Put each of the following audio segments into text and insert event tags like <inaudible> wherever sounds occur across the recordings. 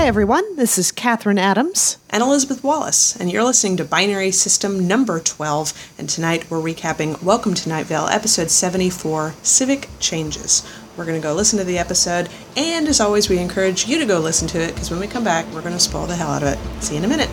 Hi, everyone. This is Catherine Adams. And Elizabeth Wallace, and you're listening to Binary System number 12. And tonight we're recapping Welcome to Night Vale, episode 74 Civic Changes. We're going to go listen to the episode, and as always, we encourage you to go listen to it because when we come back, we're going to spoil the hell out of it. See you in a minute.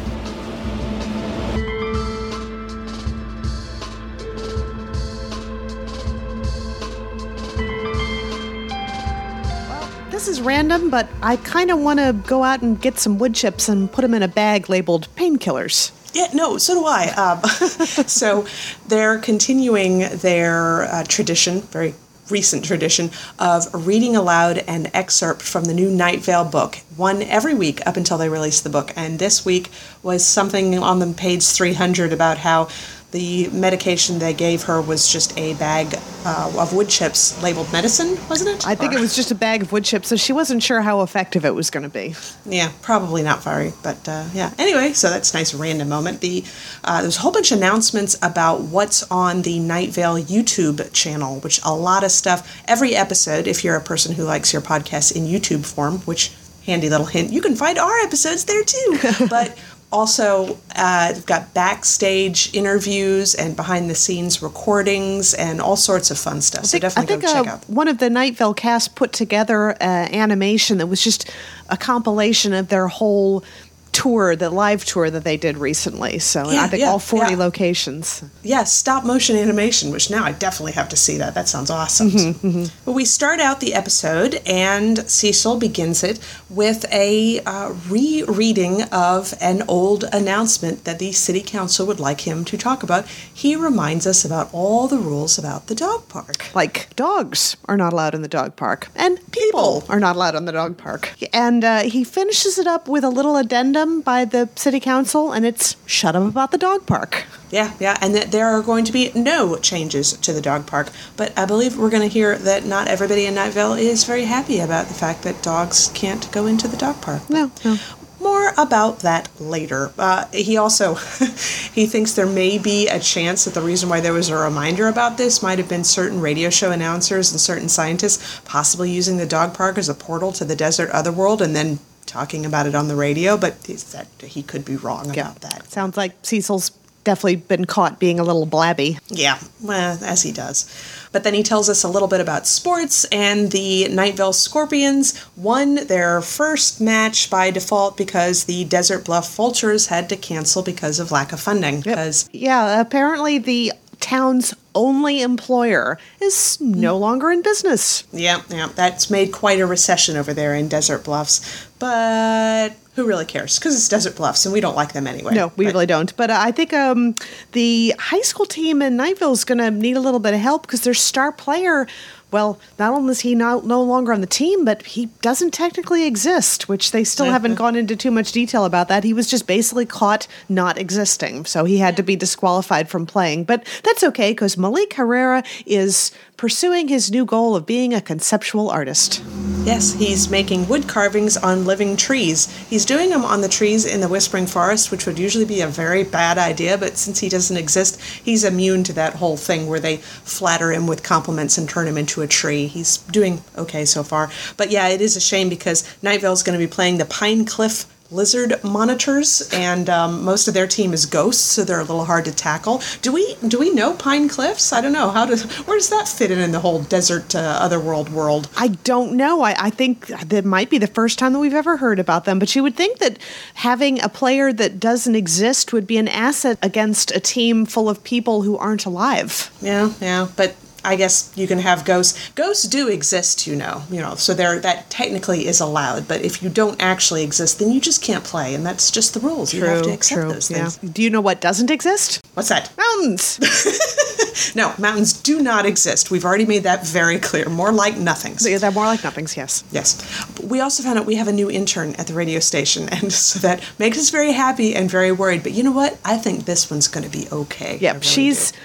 Is random, but I kind of want to go out and get some wood chips and put them in a bag labeled painkillers. Yeah, no, so do I. Um, <laughs> so they're continuing their uh, tradition, very recent tradition, of reading aloud an excerpt from the new Night Vale book, one every week up until they release the book. And this week was something on the page 300 about how the medication they gave her was just a bag uh, of wood chips labeled medicine, wasn't it? I think Or- it was just a bag of wood chips, so she wasn't sure how effective it was going to be. Yeah, probably not very, but uh, yeah. Anyway, so that's a nice random moment. The uh, there's a whole bunch of announcements about what's on the Night Vale YouTube channel, which a lot of stuff. Every episode, if you're a person who likes your podcast in YouTube form, which handy little hint, you can find our episodes there too. <laughs> but also, uh, got backstage interviews and behind the scenes recordings and all sorts of fun stuff. So I definitely think go check uh, out. one of the Night Vale cast put together uh, animation that was just a compilation of their whole tour, the live tour that they did recently. So and I think yeah, all 40 yeah. locations. Yes, stop motion animation, which now I definitely have to see that. That sounds awesome. Mm-hmm, But we start out the episode, and Cecil begins it with a uh, rereading of an old announcement that the city council would like him to talk about. He reminds us about all the rules about the dog park. Like dogs are not allowed in the dog park, and people, People. are not allowed in the dog park. And uh, he finishes it up with a little addendum by the city council, and it's shut up about the dog park. Yeah, yeah, and that there are going to be no changes to the dog park. But I believe we're going to hear that not everybody in Night Vale is very happy about the fact that dogs can't go into the dog park. No, no. More about that later. Uh, he also <laughs> he thinks there may be a chance that the reason why there was a reminder about this might have been certain radio show announcers and certain scientists possibly using the dog park as a portal to the desert otherworld and then talking about it on the radio. But he said he could be wrong about that. Sounds like Cecil's definitely been caught being a little blabby. Yeah, well, as he does. But then he tells us a little bit about sports, and the Night Vale Scorpions won their first match by default because the Desert Bluff Vultures had to cancel because of lack of funding. Because Yeah, apparently the town's only employer is no longer in business. yeah, yeah, that's made quite a recession over there in Desert Bluffs. But who really cares? Because it's Desert Bluffs, and we don't like them anyway. No, we But- really don't. But uh, I think um, the high school team in Night Vale is going to need a little bit of help because their star player, well, not only is he no, no longer on the team, but he doesn't technically exist, which they still haven't gone into too much detail about that. He was just basically caught not existing, so he had to be disqualified from playing. But that's okay because Malik Herrera is pursuing his new goal of being a conceptual artist. Yes, he's making wood carvings on living trees. He's doing them on the trees in the Whispering Forest, which would usually be a very bad idea, but since he doesn't exist, he's immune to that whole thing where they flatter him with compliments and turn him into a tree. He's doing okay so far. But yeah, it is a shame because Night Vale's going to be playing the Pine Cliff Lizard monitors, and um, most of their team is ghosts, so they're a little hard to tackle. Do we do we know Pine Cliffs? I don't know how does where does that fit in in the whole desert uh, otherworld world? I don't know. I, I think that might be the first time that we've ever heard about them. But you would think that having a player that doesn't exist would be an asset against a team full of people who aren't alive. Yeah, yeah, but I guess you can have ghosts. Ghosts do exist, you know, you know, so there that technically is allowed. But if you don't actually exist, then you just can't play, and that's just the rules. you have to accept those Yeah. things. Do you know what doesn't exist? What's that? Mountains. <laughs> No, mountains do not exist. We've already made that very clear. More like nothings. They're more like nothings. Yes. Yes. We also found out we have a new intern at the radio station, <laughs> and so that makes us very happy and very worried. But you know what? I think this one's going to be okay. Yep. really she's do.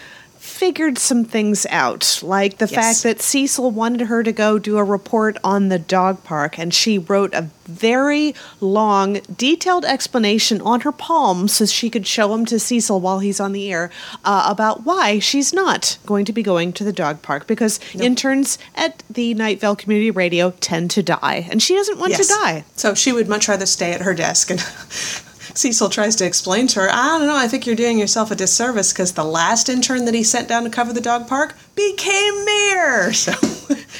Figured some things out, like the Yes. fact that Cecil wanted her to go do a report on the dog park, and she wrote a very long, detailed explanation on her palm so she could show him to Cecil while he's on the air uh, about why she's not going to be going to the dog park because interns at the Night Vale Community Radio tend to die, and she doesn't want to die. So she would much rather stay at her desk. And <laughs> Cecil tries to explain to her, I don't know, I think you're doing yourself a disservice because the last intern that he sent down to cover the dog park became mayor. <laughs> So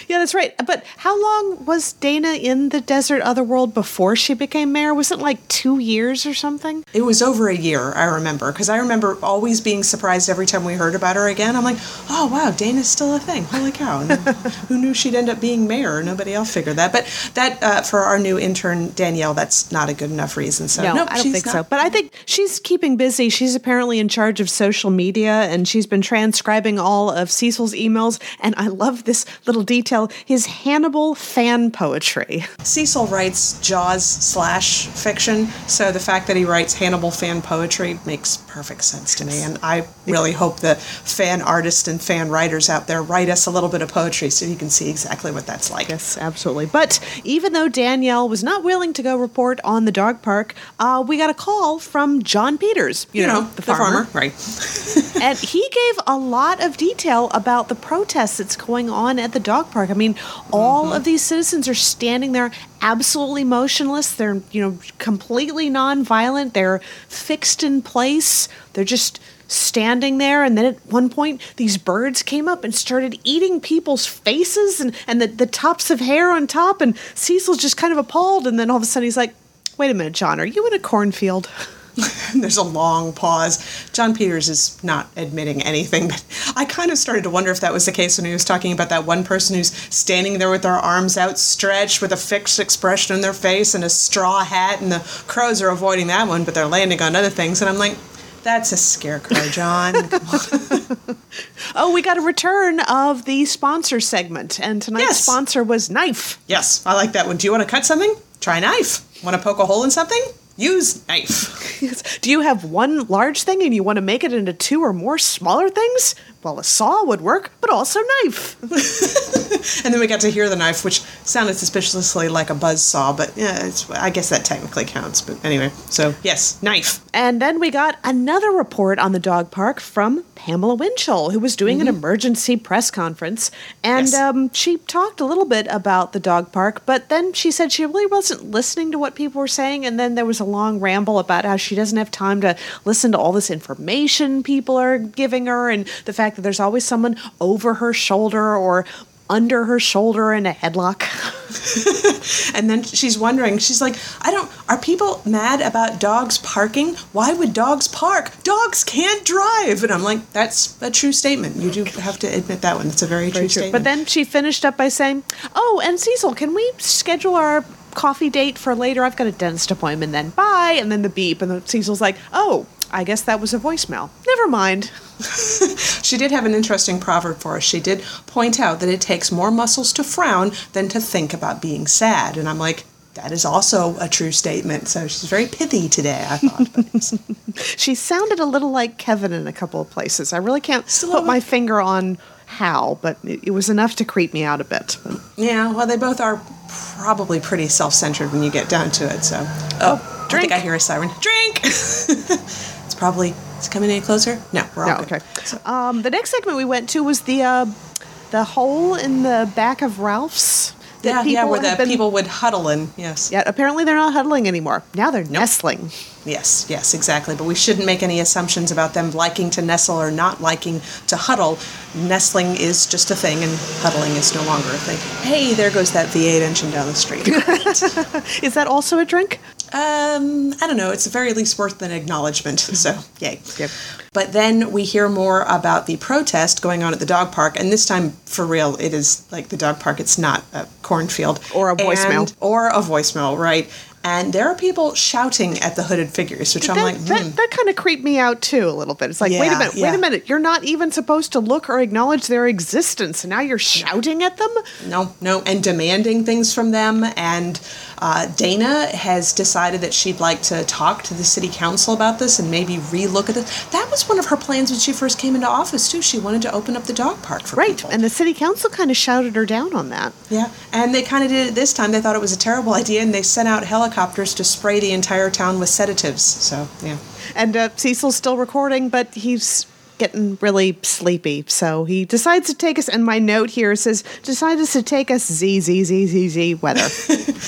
Yeah, that's right. But how long was Dana in the desert otherworld before she became mayor? Was it like two years or something? it was over a year, I remember, because I remember always being surprised every time we heard about her again. I'm like, oh, wow, Dana's still a thing. Holy cow. <laughs> Who knew she'd end up being mayor? Nobody else figured that. But that, uh, for our new intern, Danielle, that's not a good enough reason. So, No, nope, I don't think so. But I think she's keeping busy. She's apparently in charge of social media and she's been transcribing all of Cecil's emails. And I love this little detail his Hannibal fan poetry. Cecil writes Jaws slash fiction, so the fact that he writes Hannibal fan poetry makes perfect sense to me. And I really hope the fan artists and fan writers out there write us a little bit of poetry so you can see exactly what that's like. Yes, absolutely. But even though Danielle was not willing to go report on the dog park, uh, we got a call from John Peters, you, You know, know, the, farmer. Right. <laughs> and he gave a lot of detail about the protests that's going on at the dog park. I mean, all mm-hmm. of these citizens are standing there absolutely motionless. They're, you know, completely nonviolent. They're fixed in place. They're just standing there and then at one point these birds came up and started eating people's faces and, and the, the tops of hair on top and cecil's just kind of appalled and then all of a sudden he's like wait a minute john are you in a cornfield <laughs> <laughs> There's a long pause. John Peters is not admitting anything, but I kind of started to wonder if that was the case when he was talking about that one person who's standing there with their arms outstretched with a fixed expression on their face and a straw hat, and the crows are avoiding that one, but they're landing on other things. And I'm like, that's a scarecrow, John. <laughs> Oh, we got a return of the sponsor segment, and tonight's Yes. sponsor was Knife. yes, I like that one. Do you want to cut something? Try knife. Want to poke a hole in something? Use knife. <laughs> Do you have one large thing and you want to make it into two or more smaller things? Well, a saw would work, but also knife. <laughs> And then we got to hear the knife, which sounded suspiciously like a buzz saw, but yeah, it's, I guess that technically counts. But anyway, so yes, knife. And then we got another report on the dog park from Pamela Winchell, who was doing an emergency press conference. And Yes. um, she talked a little bit about the dog park, but then she said she really wasn't listening to what people were saying. And then there was a long ramble about how she doesn't have time to listen to all this information people are giving her, and the fact that there's always someone over her shoulder or under her shoulder in a headlock. <laughs> And then she's wondering, she's like, I don't, are people mad about dogs parking? Why would dogs park? Dogs can't drive. And I'm like, that's a true statement. You do have to admit that one. It's a very, true, statement. But then she finished up by saying, "Oh, and Cecil, can we schedule our coffee date for later? I've got a dentist appointment. Then bye." And then the beep, and then Cecil's like, "Oh, I guess that was a voicemail. Never mind." <laughs> she did have an interesting proverb for us. She did point out that it takes more muscles to frown than to think about being sad. And I'm like, that is also a true statement. So she's very pithy today, I thought. <laughs> She sounded a little like Kevin in a couple of places. I really can't Still put my finger on how, but it, was enough to creep me out a bit. yeah, well, they both are probably pretty self centered when you get down to it. So, oh, I drink. think I hear a siren. Drink! <laughs> probably, it's coming any closer? No, we're all No, good. okay. Um, the next segment we went to was the uh, the hole in the back of Ralph's. that Yeah, yeah, where the been- people would huddle in. Yes. Yeah, apparently they're not huddling anymore. Now they're nestling. Yes, yes, exactly. But we shouldn't make any assumptions about them liking to nestle or not liking to huddle. Nestling is just a thing, and huddling is no longer a thing. Hey, there goes that V8 engine down the street. <laughs> Is that also a drink? Um, I don't know. It's at very least worth an acknowledgement. So, yay. Yep. But then we hear more about the protest going on at the dog park, and this time, for real, it is like the dog park. It's not a cornfield Or a voicemail. And- or a voicemail, right? and there are people shouting at the hooded figures, which I'm like, that, hmm. that kind of creeped me out too a little bit. It's like, wait a Yeah, minute, wait a minute. You're not even supposed to look or acknowledge their existence, and now you're shouting at them. no, no, and demanding things from them. And uh, Dana has decided that she'd like to talk to the city council about this and maybe relook at this. That was one of her plans when she first came into office too. She wanted to open up the dog park for Right, people. and the city council kind of shouted her down on that. Yeah, and they kind of did it this time. They thought it was a terrible <laughs> idea, and they sent out helicopters to spray the entire town with sedatives. So, yeah. And uh, Cecil's still recording, but he's getting really sleepy. So he decides to take us, and my note here says, decided to take us Z, Z, Z, Z, Z weather. <laughs>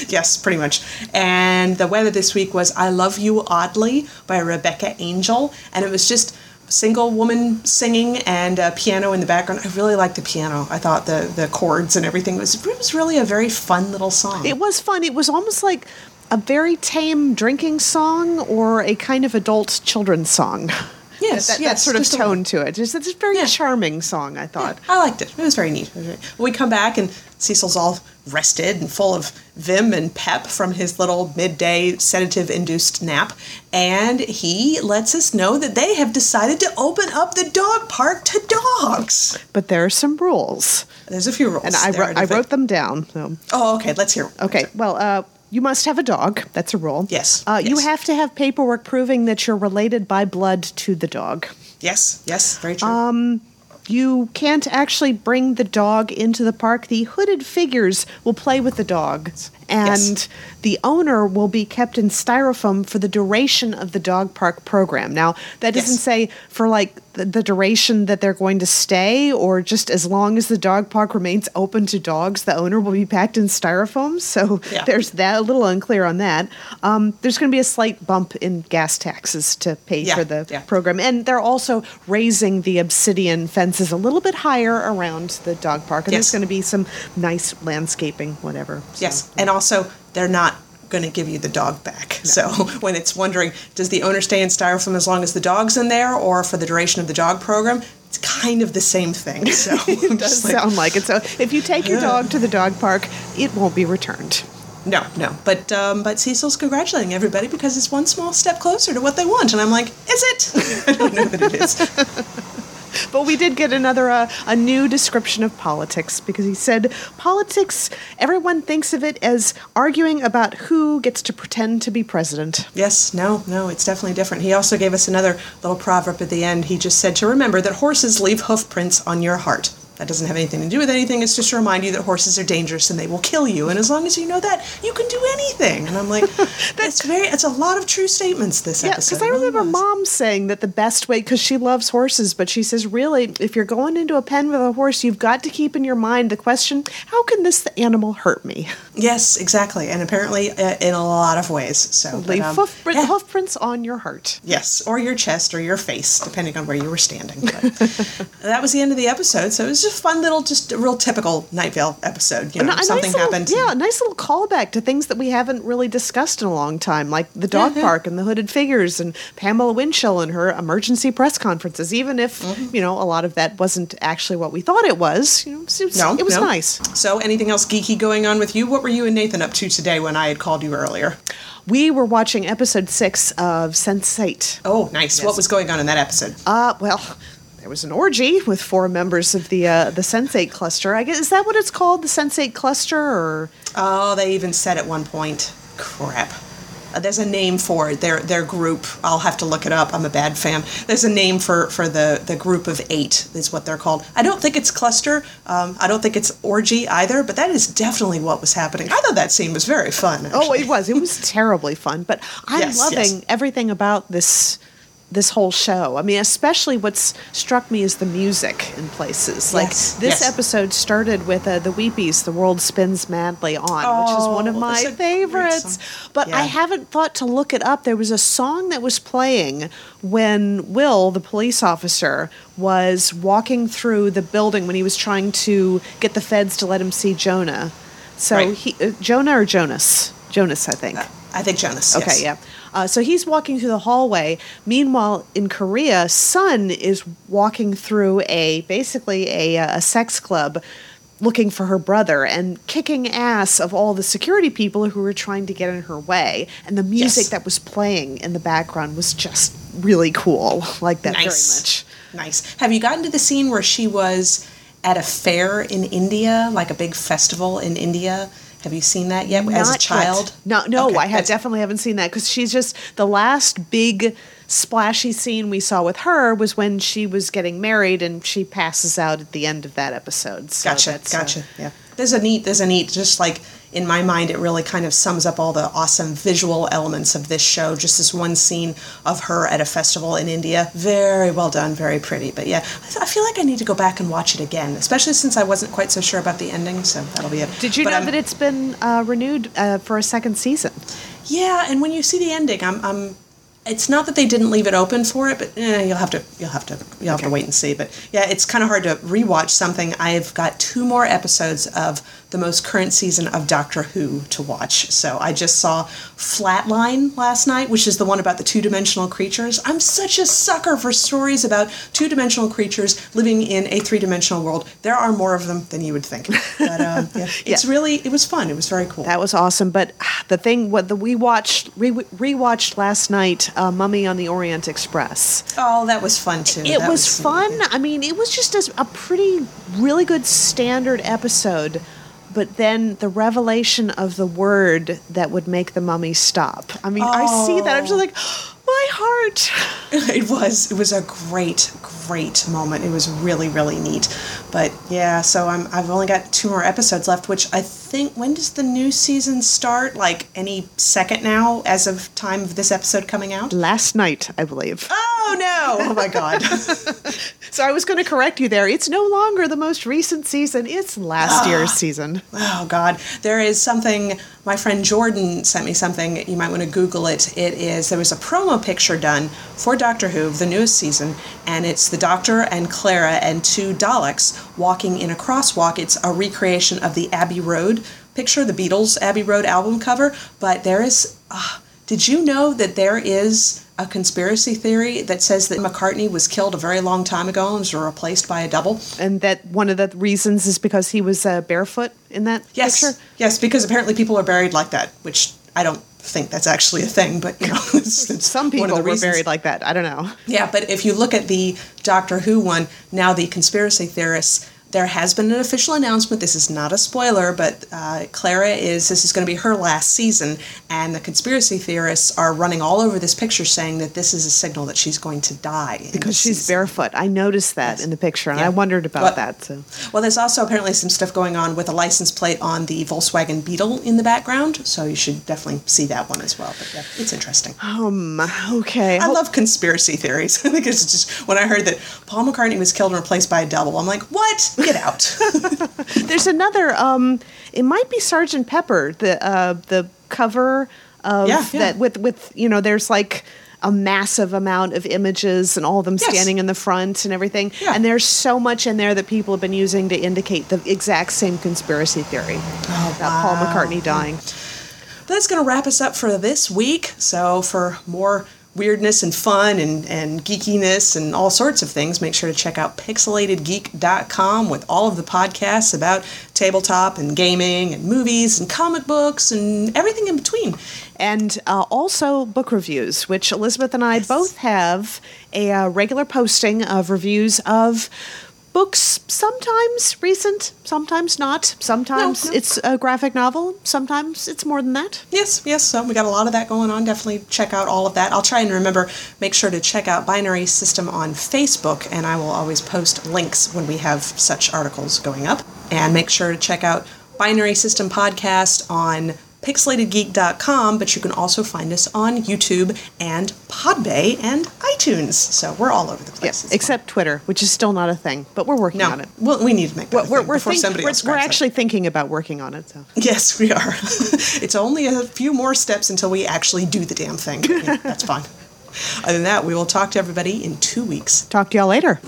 Yes, pretty much. And the weather this week was I Love You Oddly by Rebecca Angel, and it was just single woman singing and a piano in the background. I really liked the piano. I thought the, the chords and everything was it was really a very fun little song. it was fun. It was almost like a very tame drinking song or a kind of adult children's song. <laughs> Yes, that, that yes, sort of just a tone to it. It's, it's a very Yeah. charming song, I thought. I liked it. It was very neat. It was very- We come back and Cecil's all rested and full of vim and pep from his little midday sedative induced nap. And he lets us know that they have decided to open up the dog park to dogs. But there are some rules, There's a few rules. and I, wrote, I wrote them down. So. Oh, okay. Let's hear. Okay, well, uh, you must have a dog. That's a rule. Yes, Uh, You have to have paperwork proving that you're related by blood to the dog. Yes. Yes. Very true. Um, You can't actually bring the dog into the park. The hooded figures will play with the dog, and Yes. the owner will be kept in styrofoam for the duration of the dog park program. Now, that doesn't say for like the, the duration that they're going to stay, or just as long as the dog park remains open to dogs, the owner will be packed in styrofoam. So Yeah. <laughs> there's that a little unclear on that. Um, there's going to be a slight bump in gas taxes to pay Yeah, for the yeah. program. And they're also raising the obsidian fences a little bit higher around the dog park. And Yes. there's going to be some nice landscaping, whatever. So- Yes, and also they're not going to give you the dog back. So <laughs> when it's wondering, does the owner stay in styrofoam as long as the dog's in there, or for the duration of the dog program? It's kind of the same thing. So <laughs> It does sound like it. So if you take your dog to the dog park, it won't be returned. no, no. But um, but Cecil's congratulating everybody because it's one small step closer to what they want, and I'm like, is it? <laughs> I don't know that it is. But we did get another uh, a new description of politics because he said politics. Everyone thinks of it as arguing about who gets to pretend to be president. Yes, no, no, it's definitely different. He also gave us another little proverb at the end. He just said to remember that horses leave hoof prints on your heart. That doesn't have anything to do with anything. It's just to remind you that horses are dangerous and they will kill you. And as long as you know that, you can do anything. And I'm like, <laughs> that's very. It's a lot of true statements. This Yeah, episode. because I It really remember mom saying that the best way, because she loves horses, but she says, really, if you're going into a pen with a horse, you've got to keep in your mind the question, how can this animal hurt me? <laughs> Yes, exactly, and apparently uh, in a lot of ways. So but, Leave um, hoof, yeah. hoof prints on your heart. Yes, or your chest or your face, depending on where you were standing. <laughs> But that was the end of the episode. So it was just a fun little, just a real typical Night Vale episode. You know, something little- happened. Yeah, a nice little callback to things that we haven't really discussed in a long time, like the dog yeah. park and the hooded figures and Pamela Winchell and her emergency press conferences. Even if Mm-hmm. you know a lot of that wasn't actually what we thought it was, you know, it was, No, it was no. nice. So, anything else geeky going on with you? What were you and Nathan up to today when I had called you earlier? We were watching episode six of Sense8. Oh, nice. Yes. What was going on in that episode? Uh, well, there was an orgy with four members of the uh, the Sense8 cluster. I guess is that what it's called, the Sense8 cluster, or Oh, they even said at one point. Crap. Uh, there's a name for it. Their their group. I'll have to look it up. I'm a bad fan. There's a name for for the the group of eight. Is what they're called. I don't think it's cluster. Um, I don't think it's orgy either. But that is definitely what was happening. I thought that scene was very fun. Oh, it was. It was terribly fun. But I'm Yes, loving yes. everything about this this whole show. I mean, especially what's struck me is the music in places. Like Yes, this yes. episode started with uh, the Weepies, "The World Spins Madly On," which is one of Oh, my that's a great favorites. But I haven't thought to look it up. There was a song that was playing when Will, the police officer, was walking through the building when he was trying to get the feds to let him see Jonah. So Right. he uh, Jonah or Jonas? Jonas, I think. I think Jonas. Okay, yes. yeah. Uh, so he's walking through the hallway. Meanwhile, in Korea, Sun is walking through a basically a, uh, a sex club, looking for her brother and kicking ass of all the security people who were trying to get in her way. And the music Yes. that was playing in the background was just really cool. <laughs> Like that very much. Nice. Have you gotten to the scene where she was at a fair in India, like a big festival in India? Have you seen that yet as a Not yet. child? No, no, Okay, I that's- definitely haven't seen that because she's just the last big splashy scene we saw with her was when she was getting married and she passes out at the end of that episode. So Gotcha, uh, gotcha. yeah. There's a neat, there's a neat, just like in my mind, it really kind of sums up all the awesome visual elements of this show. Just this one scene of her at a festival in India. Very well done, very pretty. But yeah, I, th- I feel like I need to go back and watch it again, especially since I wasn't quite so sure about the ending. So that'll be it. Did you But know I'm- that it's been uh, renewed uh, for a second season? Yeah, and when you see the ending, I'm, I'm. It's not that they didn't leave it open for it, but eh, you'll have to, you'll have to, you'll have to wait and see. But yeah, it's kind of hard to rewatch something. I've got two more episodes of the most current season of Doctor Who to watch. So I just saw Flatline last night, which is the one about the two-dimensional creatures. I'm such a sucker for stories about two-dimensional creatures living in a three-dimensional world. There are more of them than you would think. <laughs> But um, yeah, it's Yeah. really, it was fun. It was very cool. That was awesome. But ah, the thing, what the we watched, re- rewatched last night, uh, Mummy on the Orient Express. oh, that was fun too. It That was fun. I mean, it was just a, a pretty, really good standard episode. But then the revelation of the word that would make the mummy stop. I mean, I see that. I'm just like, <gasps> my heart. <laughs> It was. It was a great, great moment. It was really, really neat. But yeah, so I'm. I've only got two more episodes left, which I think. When does the new season start? Like any second now, as of time of this episode coming out. Last night, I believe. Oh no! <laughs> Oh my god! So I was going to correct you there. It's no longer the most recent season. It's last year's season. Oh God, there is something. My friend Jordan sent me something. You might want to Google it. It is there was a promo picture done for Doctor Who, the newest season, and it's the Doctor and Clara and two Daleks walking in a crosswalk. It's a recreation of the Abbey Road picture, the Beatles Abbey Road album cover. But there is. Uh, did you know that there is a conspiracy theory that says that McCartney was killed a very long time ago and was replaced by a double? And that one of the reasons is because he was uh, barefoot in that Yes, picture. yes, because apparently people are buried like that, which I don't think that's actually a thing, but you know, <laughs> it's, it's <laughs> Some one people of the were reasons. buried like that. I don't know. Yeah, but if you look at the Doctor Who one, now the conspiracy theorists, there has been an official announcement. This is not a spoiler, but uh, Clara is, this is going to be her last season, and the conspiracy theorists are running all over this picture saying that this is a signal that she's going to die. Because she's season. barefoot. I noticed that in the picture, and Yeah. I wondered about Well- that. So. Well, there's also apparently some stuff going on with a license plate on the Volkswagen Beetle in the background, so you should definitely see that one as well. But yeah, it's interesting. Um. Okay. I love conspiracy theories. <laughs> I think it's just when I heard that Paul McCartney was killed and replaced by a double, I'm like, what? Get out. <laughs> There's another. Um. It might be Sergeant Pepper. The uh the cover of Yeah, yeah. that with with you know there's like a massive amount of images and all of them Yes. standing in the front and everything. Yeah. And there's so much in there that people have been using to indicate the exact same conspiracy theory about Paul. McCartney dying. That's going to wrap us up for this week. So, for more weirdness and fun and, and geekiness and all sorts of things, make sure to check out pixelatedgeek.com with all of the podcasts about tabletop and gaming and movies and comic books and everything in between. and uh, also book reviews, which Elizabeth and I both have a uh, regular posting of reviews of books. Sometimes recent, sometimes not. Sometimes no. it's a graphic novel. Sometimes it's more than that. Yes, yes. So we got a lot of that going on. Definitely check out all of that. I'll try and remember, make sure to check out Binary System on Facebook, and I will always post links when we have such articles going up. And make sure to check out Binary System Podcast on pixelatedgeek.com, but you can also find us on YouTube and Podbay and iTunes. So we're all over the place. It's Except Twitter, which is still not a thing, but we're working fun. on it. well, we need to make that We're, we're, before think- somebody we're, else we're grabs it. actually thinking about working on it. So. Yes, we are. <laughs> it's only a few more steps until we actually do the damn thing. <laughs> Yeah, that's fine. Other than that, we will talk to everybody in two weeks. Talk to y'all later.